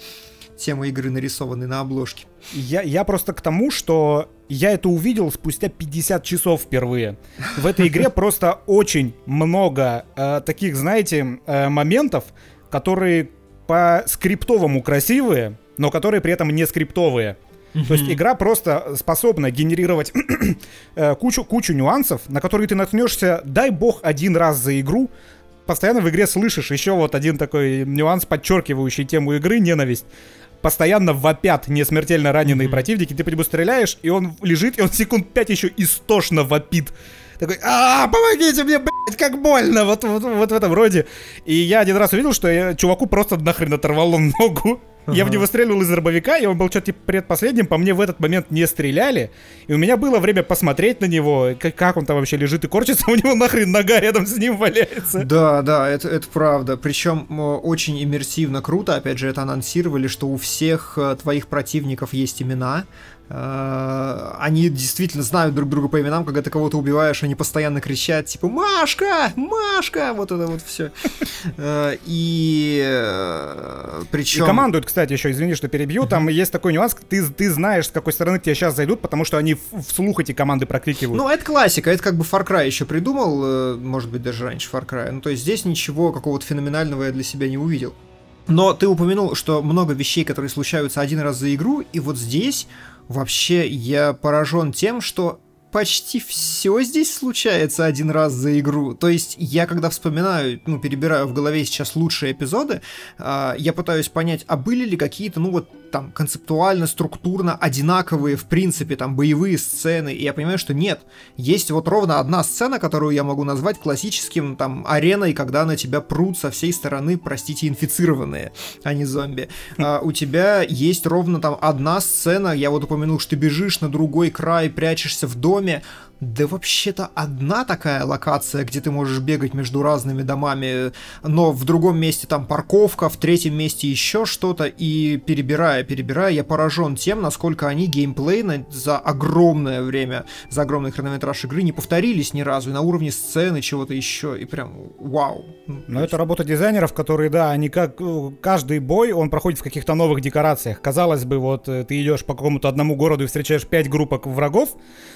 тема игры нарисованы на обложке. Я, я просто к тому, что я это увидел спустя 50 часов впервые. В этой игре просто очень много э, таких, знаете, э, моментов, которые по скриптовому красивые, но которые при этом не скриптовые. То есть игра просто способна генерировать э, кучу, кучу нюансов, на которые ты наткнешься, дай бог, один раз за игру. Постоянно в игре слышишь еще вот один такой нюанс, подчеркивающий тему игры, ненависть постоянно вопят несмертельно раненые mm-hmm. противники, ты по нему стреляешь, и он лежит, и он секунд пять еще истошно вопит. Такой, а, помогите мне, блядь, как больно, вот, вот, вот в этом роде. И я один раз увидел, что я, чуваку просто нахрен оторвало ногу. Ага. Я в него стрелял из дробовика, и он был что-то типа предпоследним, по мне в этот момент не стреляли. И у меня было время посмотреть на него, как, как он там вообще лежит и корчится, у него нахрен нога рядом с ним валяется. Да, да, это, это правда. Причем очень иммерсивно круто, опять же, это анонсировали, что у всех э, твоих противников есть имена, Э, они действительно знают друг друга по именам, когда ты кого-то убиваешь, они постоянно кричат, типа, Машка! Машка! Вот это вот все. Э, и э, причем... И командуют, кстати, еще, извини, что перебью, там есть такой нюанс, ты, ты знаешь, с какой стороны тебе сейчас зайдут, потому что они вслух эти команды прокликивают. Ну, это классика, это как бы Far Cry еще придумал, может быть, даже раньше Far Cry. Ну, то есть здесь ничего какого-то феноменального я для себя не увидел. Но ты упомянул, что много вещей, которые случаются один раз за игру, и вот здесь Вообще, я поражен тем, что почти все здесь случается один раз за игру. То есть я когда вспоминаю, ну, перебираю в голове сейчас лучшие эпизоды, э, я пытаюсь понять, а были ли какие-то, ну, вот там концептуально, структурно одинаковые, в принципе, там боевые сцены, и я понимаю, что нет. Есть вот ровно одна сцена, которую я могу назвать классическим там ареной, когда на тебя прут со всей стороны, простите, инфицированные, а не зомби. А, у тебя есть ровно там одна сцена, я вот упомянул, что ты бежишь на другой край, прячешься в доме, 面 да вообще-то одна такая локация, где ты можешь бегать между разными домами, но в другом месте там парковка, в третьем месте еще что-то, и перебирая, перебирая, я поражен тем, насколько они геймплейно за огромное время, за огромный хронометраж игры не повторились ни разу, и на уровне сцены чего-то еще, и прям вау. Ну, но это работа дизайнеров, которые, да, они как э, каждый бой, он проходит в каких-то новых декорациях. Казалось бы, вот э, ты идешь по какому-то одному городу и встречаешь пять группок врагов,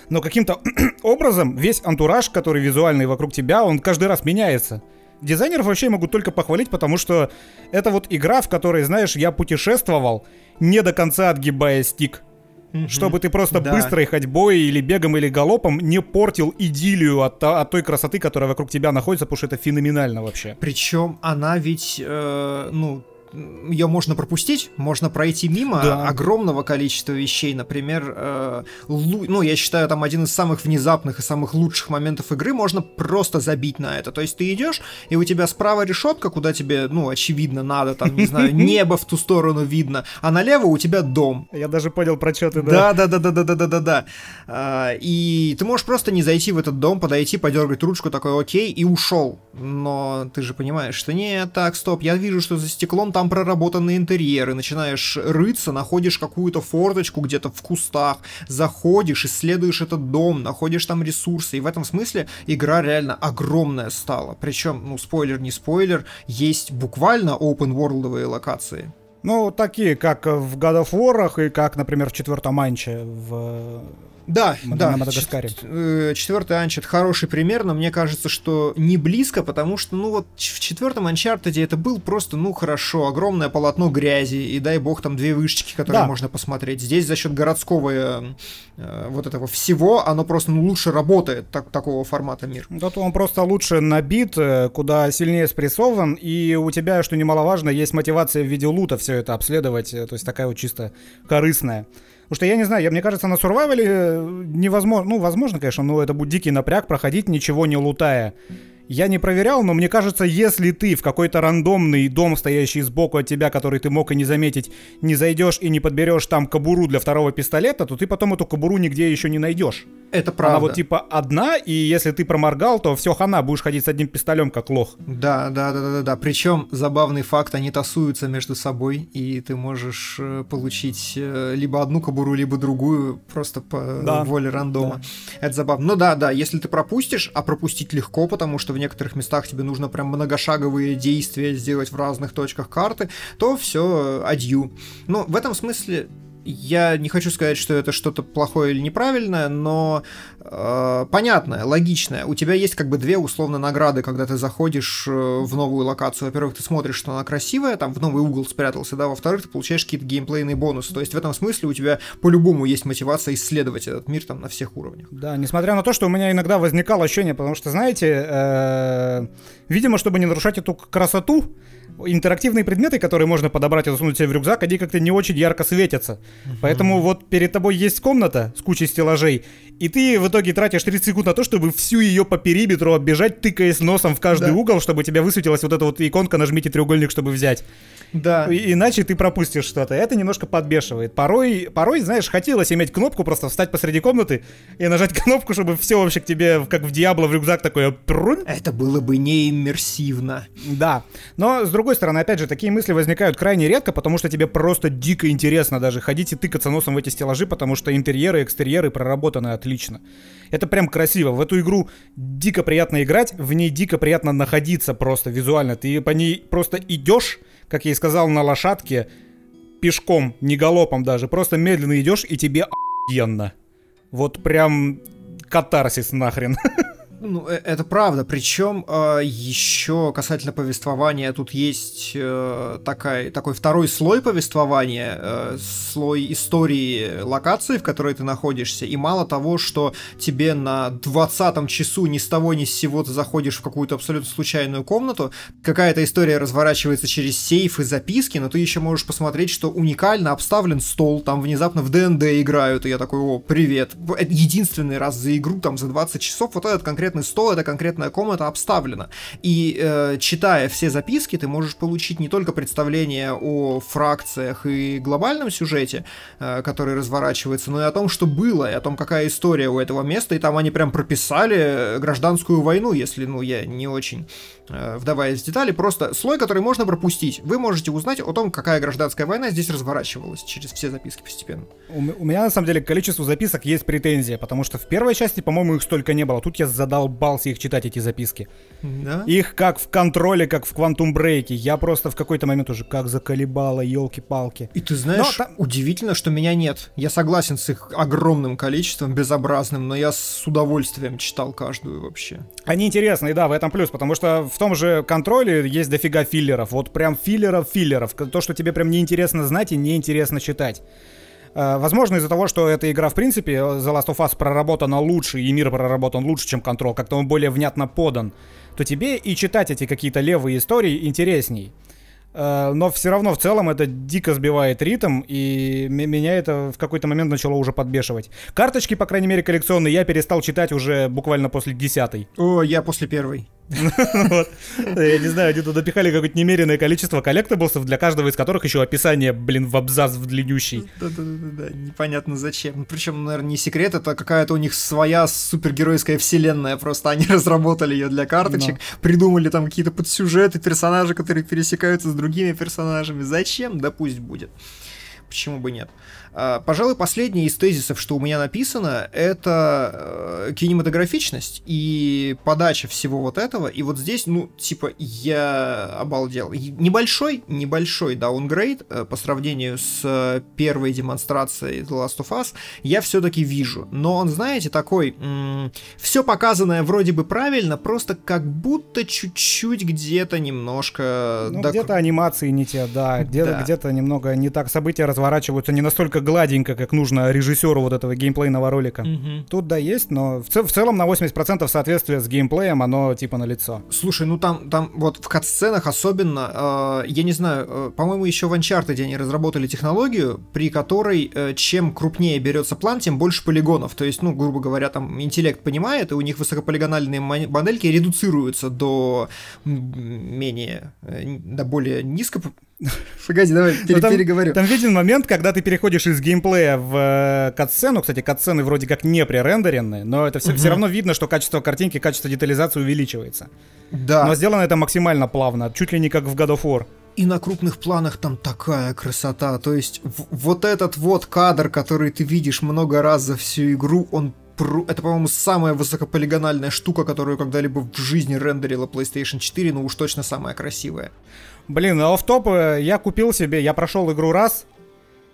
но каким-то образом весь антураж, который визуальный вокруг тебя, он каждый раз меняется. Дизайнеров вообще могу только похвалить, потому что это вот игра, в которой, знаешь, я путешествовал, не до конца отгибая стик. Mm-hmm. Чтобы ты просто да. быстрой ходьбой или бегом или галопом не портил идиллию от, от той красоты, которая вокруг тебя находится, потому что это феноменально вообще. Причем она ведь, э, ну, ее можно пропустить, можно пройти мимо да. огромного количества вещей. Например, э, лу, ну, я считаю, там один из самых внезапных и самых лучших моментов игры можно просто забить на это. То есть ты идешь, и у тебя справа решетка, куда тебе, ну, очевидно, надо, там, не знаю, небо в ту сторону видно, а налево у тебя дом. Я даже понял про что ты, да. Да, да, да, да, да, да, да, да. А, и ты можешь просто не зайти в этот дом, подойти, подергать ручку, такой, окей, и ушел. Но ты же понимаешь, что нет, так, стоп, я вижу, что за стеклом там проработанный интерьер, и начинаешь рыться, находишь какую-то форточку где-то в кустах, заходишь, исследуешь этот дом, находишь там ресурсы, и в этом смысле игра реально огромная стала. Причем, ну, спойлер не спойлер, есть буквально open worldовые локации. Ну, такие, как в God of War и как, например, в четвертом Анче в да, на, да. На Мадагаскаре. Э, четвертый Uncharted хороший пример, но мне кажется, что не близко, потому что, ну вот, в четвертом Uncharted это был просто, ну хорошо, огромное полотно грязи, и дай бог там две вышечки, которые да. можно посмотреть. Здесь за счет городского э, э, вот этого всего, оно просто ну, лучше работает, так, такого формата мир. Да, он просто лучше набит, э, куда сильнее спрессован, и у тебя, что немаловажно, есть мотивация в виде лута все это обследовать, то есть такая вот чисто корыстная. Потому что я не знаю, я, мне кажется, на сурвайвале э, невозможно, ну, возможно, конечно, но это будет дикий напряг проходить, ничего не лутая. Я не проверял, но мне кажется, если ты в какой-то рандомный дом, стоящий сбоку от тебя, который ты мог и не заметить, не зайдешь и не подберешь там кобуру для второго пистолета, то ты потом эту кобуру нигде еще не найдешь. Это правда. Она вот типа одна, и если ты проморгал, то все хана, будешь ходить с одним пистолем, как лох. Да, да, да, да, да. да. Причем забавный факт, они тасуются между собой, и ты можешь э, получить э, либо одну кобуру, либо другую, просто по да. воле рандома. Да. Это забавно. Ну да, да, если ты пропустишь, а пропустить легко, потому что в некоторых местах тебе нужно прям многошаговые действия сделать в разных точках карты, то все, адью. Но в этом смысле я не хочу сказать, что это что-то плохое или неправильное, но э, понятное, логичное. У тебя есть как бы две условно награды, когда ты заходишь э, в новую локацию. Во-первых, ты смотришь, что она красивая, там в новый угол спрятался, да. Во-вторых, ты получаешь какие-то геймплейные бонусы. То есть в этом смысле у тебя по-любому есть мотивация исследовать этот мир там на всех уровнях. Да, несмотря на то, что у меня иногда возникало ощущение, потому что, знаете, э, видимо, чтобы не нарушать эту красоту, интерактивные предметы, которые можно подобрать и засунуть себе в рюкзак, они как-то не очень ярко светятся. Uh-huh. Поэтому вот перед тобой есть комната с кучей стеллажей, и ты в итоге тратишь 30 секунд на то, чтобы всю ее по периметру оббежать, тыкаясь носом в каждый да. угол, чтобы у тебя высветилась вот эта вот иконка «нажмите треугольник, чтобы взять». Да. И, иначе ты пропустишь что-то. Это немножко подбешивает. Порой, порой, знаешь, хотелось иметь кнопку, просто встать посреди комнаты и нажать кнопку, чтобы все вообще к тебе, как в Диабло, в рюкзак такое... Прунь. Это было бы не иммерсивно. Да. Но, с другой стороны, опять же, такие мысли возникают крайне редко, потому что тебе просто дико интересно даже ходить и тыкаться носом в эти стеллажи, потому что интерьеры экстерьеры проработаны отлично. Это прям красиво. В эту игру дико приятно играть, в ней дико приятно находиться просто визуально. Ты по ней просто идешь, как я и сказал, на лошадке, пешком, не галопом даже, просто медленно идешь, и тебе охуенно. Вот прям катарсис нахрен. Ну, э, это правда. Причем э, еще касательно повествования, тут есть э, такая, такой второй слой повествования, э, слой истории локации, в которой ты находишься. И мало того, что тебе на 20 часу ни с того ни с сего ты заходишь в какую-то абсолютно случайную комнату, какая-то история разворачивается через сейф и записки, но ты еще можешь посмотреть, что уникально обставлен стол, там внезапно в ДНД играют, и я такой, о, привет. Единственный раз за игру, там, за 20 часов, вот этот конкретный конкретный стол, эта конкретная комната обставлена. И э, читая все записки, ты можешь получить не только представление о фракциях и глобальном сюжете, э, который разворачивается, но и о том, что было, и о том, какая история у этого места. И там они прям прописали гражданскую войну, если, ну, я не очень э, вдаваясь в детали, просто слой, который можно пропустить. Вы можете узнать о том, какая гражданская война здесь разворачивалась через все записки постепенно. У, у меня, на самом деле, к количеству записок есть претензия, потому что в первой части, по-моему, их столько не было. Тут я задолбался их читать, эти записки. Да? Их как в контроле, как в Quantum Break. Я просто в какой-то момент уже как заколебало, елки-палки. И ты знаешь, но, удивительно, что меня нет. Я согласен с их огромным количеством, безобразным, но я с удовольствием читал каждую вообще. Они интересные, да, в этом плюс, потому что в том же контроле есть дофига филлеров. Вот прям филлеров-филлеров. То, что тебе прям неинтересно знать и неинтересно читать. Э, возможно, из-за того, что эта игра, в принципе, The Last of Us проработана лучше, и мир проработан лучше, чем Control, как-то он более внятно подан, то тебе и читать эти какие-то левые истории интересней. Э, но все равно в целом это дико сбивает ритм, и меня это в какой-то момент начало уже подбешивать. Карточки, по крайней мере, коллекционные, я перестал читать уже буквально после десятой. О, я после первой. Я не знаю, они туда пихали какое-то немеренное количество коллектаблсов, для каждого из которых еще описание, блин, в абзац в длиннющий. Да-да-да, непонятно зачем. Ну, Причем, наверное, не секрет, это какая-то у них своя супергеройская вселенная, просто они разработали ее для карточек, придумали там какие-то подсюжеты, персонажи, которые пересекаются с другими персонажами. Зачем? Да пусть будет. Почему бы нет? Пожалуй, последний из тезисов, что у меня написано, это э, кинематографичность и подача всего вот этого. И вот здесь, ну, типа, я обалдел. Небольшой, небольшой даунгрейд э, по сравнению с э, первой демонстрацией The Last of Us я все-таки вижу. Но он, знаете, такой, все показанное вроде бы правильно, просто как будто чуть-чуть где-то немножко... Ну, док... где-то анимации не те, да, где-то, да. где-то немного не так события разворачиваются, не настолько настолько гладенько, как нужно режиссеру вот этого геймплейного ролика. Угу. Тут да есть, но в, цел, в целом на 80% соответствие с геймплеем оно типа на лицо. Слушай, ну там, там вот в кат-сценах особенно, э, я не знаю, э, по-моему, еще в Uncharted они разработали технологию, при которой э, чем крупнее берется план, тем больше полигонов. То есть, ну, грубо говоря, там интеллект понимает, и у них высокополигональные модельки редуцируются до менее, э, до более низко Погоди, давай пере- там, переговорю. Там виден момент, когда ты переходишь из геймплея в э, катсцену. Кстати, катсцены вроде как не пререндеренные, но это все, угу. все равно видно, что качество картинки, качество детализации увеличивается. Да. Но сделано это максимально плавно, чуть ли не как в God of War. И на крупных планах там такая красота. То есть вот этот вот кадр, который ты видишь много раз за всю игру, он это, по-моему, самая высокополигональная штука, которую когда-либо в жизни рендерила PlayStation 4, но уж точно самая красивая. Блин, а топ э, я купил себе, я прошел игру раз,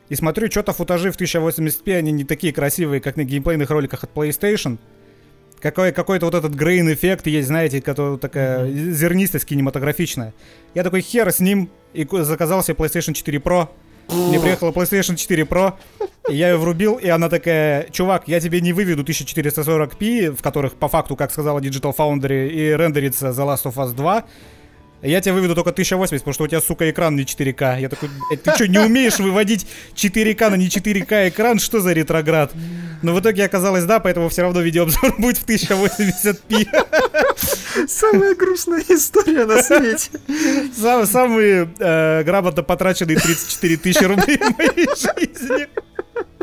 и смотрю, что-то футажи в 1080p, они не такие красивые, как на геймплейных роликах от PlayStation. Какой, какой-то вот этот грейн эффект есть, знаете, который такая mm-hmm. зернистость кинематографичная. Я такой хер с ним и заказал себе PlayStation 4 Pro. Мне приехала PlayStation 4 Pro, и я ее врубил, и она такая, чувак, я тебе не выведу 1440p, в которых по факту, как сказала Digital Foundry, и рендерится The Last of Us 2, я тебе выведу только 1080, потому что у тебя, сука, экран не 4К. Я такой, ты что, не умеешь выводить 4К на не 4К экран? Что за ретроград? Но в итоге оказалось да, поэтому все равно видеообзор будет в 1080p. Самая грустная история на свете. Сам, самые э, грамотно потраченные 34 тысячи рублей в моей жизни.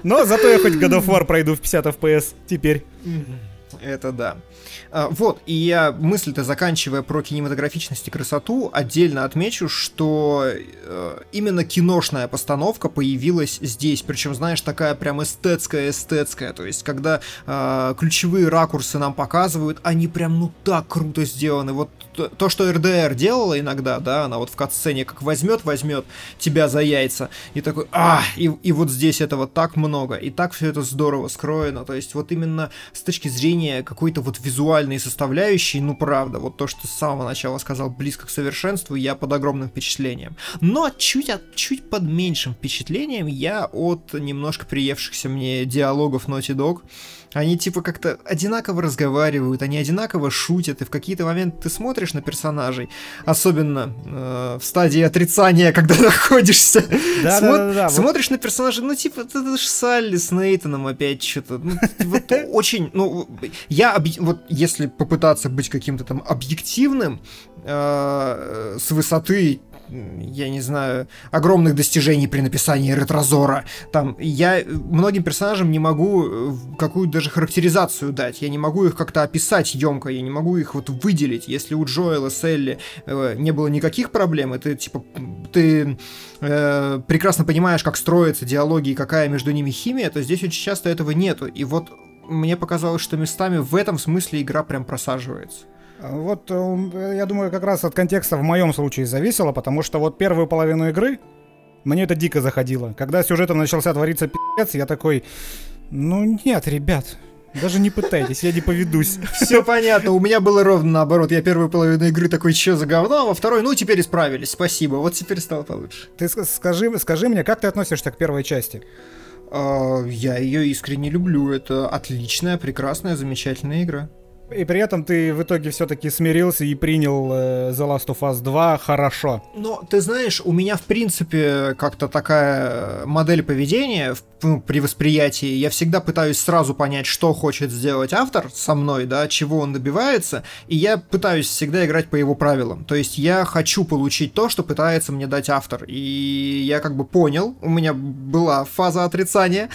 Но зато я хоть God of War пройду в 50 FPS теперь. Это да. А, вот, и я мысль-то заканчивая про кинематографичность и красоту, отдельно отмечу, что э, именно киношная постановка появилась здесь, причем, знаешь, такая прям эстетская-эстетская, то есть, когда э, ключевые ракурсы нам показывают, они прям, ну, так круто сделаны, вот то, что РДР делала иногда, да, она вот в катсцене как возьмет, возьмет тебя за яйца, и такой, а, и, и вот здесь этого так много, и так все это здорово скроено, то есть, вот именно с точки зрения какой-то вот визуальной визуальные составляющие, ну правда, вот то, что с самого начала сказал, близко к совершенству, я под огромным впечатлением. Но чуть, от, чуть под меньшим впечатлением я от немножко приевшихся мне диалогов Naughty Dog. Они типа как-то одинаково разговаривают, они одинаково шутят, и в какие-то моменты ты смотришь на персонажей, особенно э, в стадии отрицания, когда находишься, да, Смо- да, да, да, смотришь вот. на персонажей, ну типа это же Салли с Нейтаном опять что-то, ну, вот очень, ну я вот если попытаться быть каким-то там объективным э, с высоты я не знаю, огромных достижений при написании ретрозора. Там я многим персонажам не могу э, какую-то даже характеризацию дать. Я не могу их как-то описать емко, я не могу их вот выделить. Если у Джоэла с Элли э, не было никаких проблем, это типа ты э, прекрасно понимаешь, как строятся диалоги и какая между ними химия, то здесь очень часто этого нету. И вот мне показалось, что местами в этом смысле игра прям просаживается. Вот, э, я думаю, как раз от контекста в моем случае зависело, потому что вот первую половину игры мне это дико заходило. Когда сюжетом начался твориться пи***ц, я такой, ну нет, ребят, даже не пытайтесь, я не поведусь. Все понятно, у меня было ровно наоборот. Я первую половину игры такой, что за говно, а во второй, ну, теперь исправились, спасибо, вот теперь стало получше. Ты скажи, скажи мне, как ты относишься к первой части? Uh, я ее искренне люблю, это отличная, прекрасная, замечательная игра. И при этом ты в итоге все-таки смирился и принял э, The Last of Us 2 хорошо. Но ты знаешь, у меня в принципе как-то такая модель поведения в, ну, при восприятии. Я всегда пытаюсь сразу понять, что хочет сделать автор со мной, да, чего он добивается, и я пытаюсь всегда играть по его правилам. То есть я хочу получить то, что пытается мне дать автор. И я как бы понял, у меня была фаза отрицания,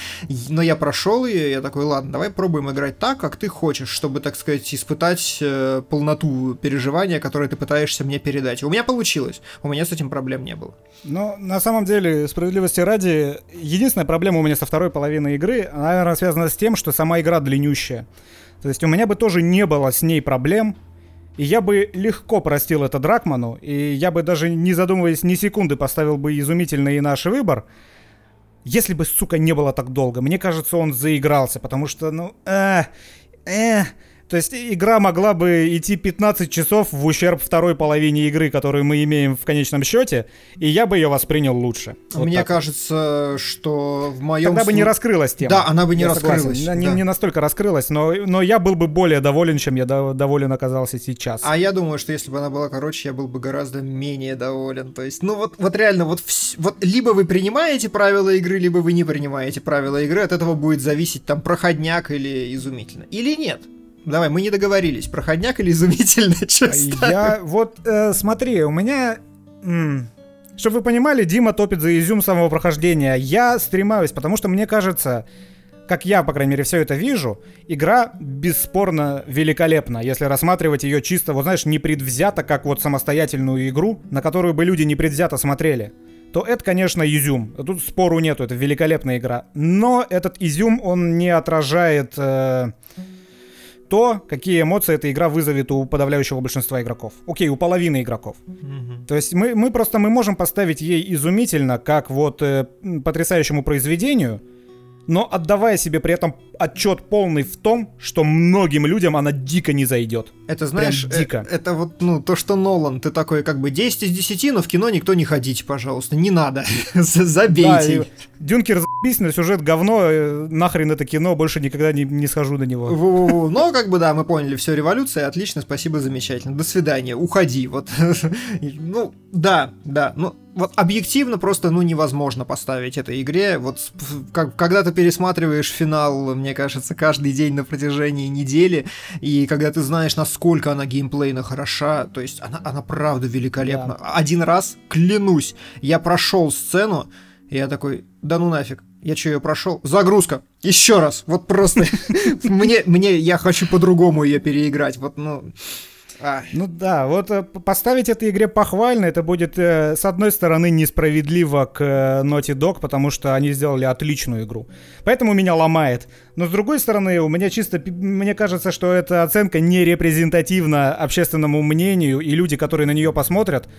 но я прошел ее, я такой, ладно, давай пробуем играть так, как ты хочешь, чтобы, так сказать, испытать э, полноту переживания, которое ты пытаешься мне передать. И у меня получилось, у меня с этим проблем не было. Но на самом деле, справедливости ради, единственная проблема у меня со второй половиной игры, она, наверное, связана с тем, что сама игра длиннющая. То есть у меня бы тоже не было с ней проблем, и я бы легко простил это Дракману, и я бы даже не задумываясь ни секунды поставил бы изумительный наш выбор, если бы, сука, не было так долго. Мне кажется, он заигрался, потому что, ну, э, э, то есть игра могла бы идти 15 часов в ущерб второй половине игры, которую мы имеем в конечном счете, и я бы ее воспринял лучше. Вот Мне так. кажется, что в моем Тогда бы не раскрылась тема. Да, она бы не я раскрылась. Согласен. Да. Не, не настолько раскрылась, но, но я был бы более доволен, чем я доволен оказался сейчас. А я думаю, что если бы она была короче, я был бы гораздо менее доволен. То есть, ну вот, вот реально, вот, вс- вот либо вы принимаете правила игры, либо вы не принимаете правила игры, от этого будет зависеть там проходняк или изумительно. Или нет. Давай, мы не договорились. Проходняк или изумительно? Что Я вот, э, смотри, у меня... Чтобы вы понимали, Дима топит за изюм самого прохождения. Я стремаюсь, потому что мне кажется, как я, по крайней мере, все это вижу, игра бесспорно великолепна, если рассматривать ее чисто, вот знаешь, непредвзято, как вот самостоятельную игру, на которую бы люди непредвзято смотрели то это, конечно, изюм. Тут спору нету, это великолепная игра. Но этот изюм, он не отражает э, то, какие эмоции эта игра вызовет у подавляющего большинства игроков. Окей, у половины игроков. Mm-hmm. То есть мы, мы просто мы можем поставить ей изумительно, как вот э, потрясающему произведению, но отдавая себе при этом отчет полный в том, что многим людям она дико не зайдет. Это знаешь, Прям дико. Это, это вот ну то, что Нолан, ты такой как бы 10 из 10, но в кино никто не ходите, пожалуйста, не надо, забейте. Да, Дюнкер за***сь, сюжет говно, э, нахрен это кино, больше никогда не, не схожу на него. Во-во-во. Но как бы да, мы поняли, все, революция, отлично, спасибо, замечательно, до свидания, уходи, вот. ну, да, да, ну, вот объективно просто, ну, невозможно поставить этой игре. Вот как, когда ты пересматриваешь финал, мне кажется, каждый день на протяжении недели, и когда ты знаешь, насколько она геймплейно хороша, то есть она, она правда великолепна. Да. Один раз, клянусь, я прошел сцену, и я такой, да ну нафиг, я что, ее прошел? Загрузка. Еще раз. Вот просто мне, мне, я хочу по-другому ее переиграть. Вот, ну. А. Ну да, вот э, поставить этой игре похвально, это будет, э, с одной стороны, несправедливо к э, Naughty Dog, потому что они сделали отличную игру. Поэтому меня ломает. Но с другой стороны, у меня чисто, мне кажется, что эта оценка не репрезентативна общественному мнению, и люди, которые на нее посмотрят,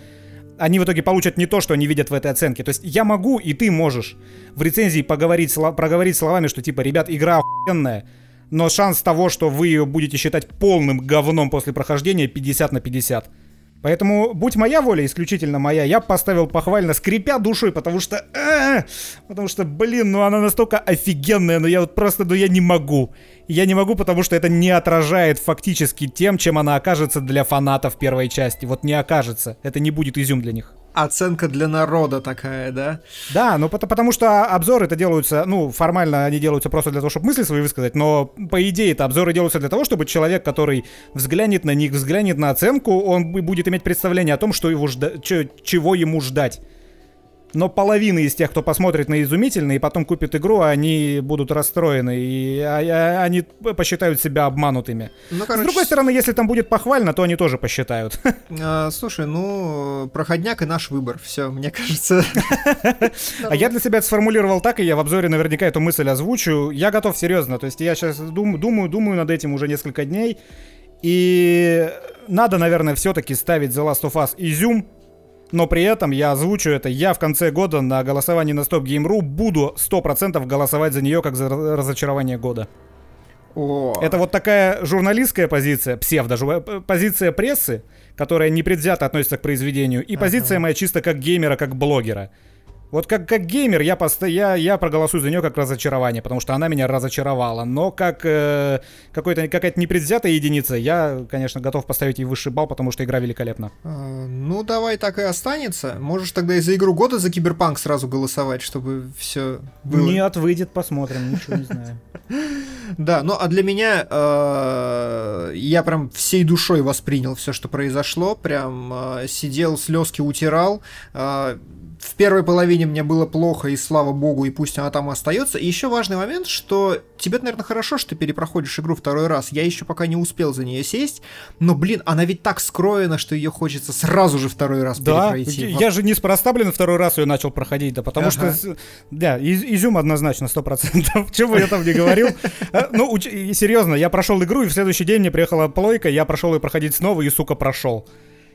они в итоге получат не то, что они видят в этой оценке. То есть я могу, и ты можешь в рецензии поговорить, проговорить словами, что типа, ребят, игра охуенная, но шанс того, что вы ее будете считать полным говном после прохождения 50 на 50. Поэтому, будь моя воля, исключительно моя, я поставил похвально, скрипя душой, потому что... Э, потому что, блин, ну она настолько офигенная, но я вот просто, ну я не могу. Я не могу, потому что это не отражает фактически тем, чем она окажется для фанатов первой части. Вот не окажется. Это не будет изюм для них оценка для народа такая, да? Да, ну потому, потому что обзоры это делаются, ну, формально они делаются просто для того, чтобы мысли свои высказать, но по идее это обзоры делаются для того, чтобы человек, который взглянет на них, взглянет на оценку, он будет иметь представление о том, что его жда- чего ему ждать но половина из тех, кто посмотрит на изумительно и потом купит игру, они будут расстроены, и а, а, они посчитают себя обманутыми. Ну, короче... С другой стороны, если там будет похвально, то они тоже посчитают. А, слушай, ну, проходняк и наш выбор, все, мне кажется. А я для себя это сформулировал так, и я в обзоре наверняка эту мысль озвучу. Я готов серьезно, то есть я сейчас думаю, думаю над этим уже несколько дней, и надо, наверное, все-таки ставить The Last of Us изюм, но при этом я озвучу это, я в конце года на голосовании на Stop Game.ru буду 100% голосовать за нее как за разочарование года. О. Это вот такая журналистская позиция, псевдо, позиция прессы, которая непредвзято относится к произведению, и ага. позиция моя чисто как геймера, как блогера. Вот как, как геймер я, пост... я, я проголосую за нее как разочарование, потому что она меня разочаровала. Но как э, какой-то, какая-то непредвзятая единица, я, конечно, готов поставить ей высший балл, потому что игра великолепна. А, ну, давай так и останется. Можешь тогда и за игру года за Киберпанк сразу голосовать, чтобы все было. Нет, выйдет, посмотрим, ничего не знаю. Да, ну а для меня э, я прям всей душой воспринял все, что произошло. Прям э, сидел, слезки утирал. Э, в первой половине мне было плохо, и слава богу, и пусть она там остается. И еще важный момент, что тебе, наверное, хорошо, что ты перепроходишь игру второй раз. Я еще пока не успел за нее сесть, но, блин, она ведь так скроена, что ее хочется сразу же второй раз да, перепройти. Я же неспроста, блин, второй раз ее начал проходить, да, потому ага. что, да, из изюм однозначно, сто процентов. Чего я там не говорил? А, ну, серьезно, я прошел игру, и в следующий день мне приехала плойка, я прошел ее проходить снова, и, сука, прошел.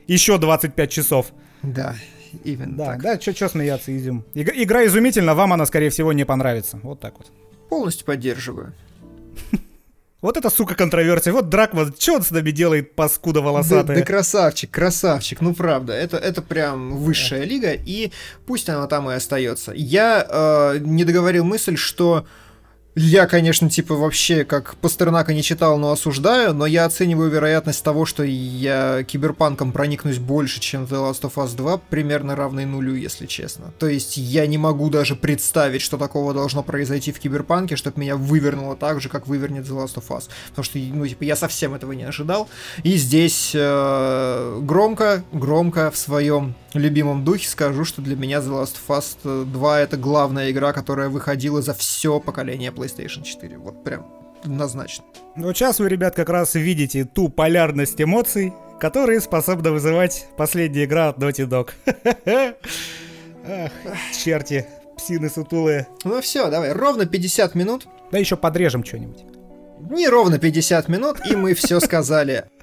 Еще 25 часов. Да, именно да, так. Да, что смеяться, изюм. Игра изумительна, вам она, скорее всего, не понравится. Вот так вот. Полностью поддерживаю. Вот это, сука, контроверсия. Вот Дракман, что он с нами делает, паскуда волосатая? Да, да красавчик, красавчик. Ну, правда, это, это прям высшая лига, и пусть она там и остается. Я э, не договорил мысль, что я, конечно, типа вообще как Пастернака не читал, но осуждаю, но я оцениваю вероятность того, что я киберпанком проникнусь больше, чем The Last of Us 2, примерно равной нулю, если честно. То есть я не могу даже представить, что такого должно произойти в киберпанке, чтобы меня вывернуло так же, как вывернет The Last of Us. Потому что, ну, типа, я совсем этого не ожидал. И здесь э, громко, громко в своем любимом духе скажу, что для меня The Last of Us 2 это главная игра, которая выходила за все поколение PlayStation 4. Вот прям однозначно. Ну, сейчас вы, ребят, как раз видите ту полярность эмоций, которые способна вызывать последняя игра от Naughty Dog. Ах, черти, псины сутулые. Ну все, давай, ровно 50 минут. Да еще подрежем что-нибудь. Не ровно 50 минут, и мы все сказали.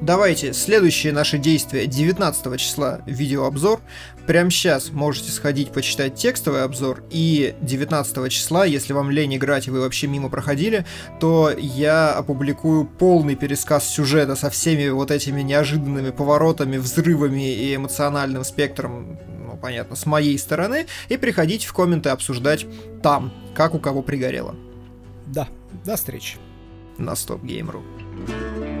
Давайте, следующие наши действия 19 числа видеообзор. Прямо сейчас можете сходить почитать текстовый обзор. И 19 числа, если вам лень играть и вы вообще мимо проходили, то я опубликую полный пересказ сюжета со всеми вот этими неожиданными поворотами, взрывами и эмоциональным спектром, ну, понятно, с моей стороны. И приходите в комменты обсуждать там, как у кого пригорело. Да, до встречи. На Стоп you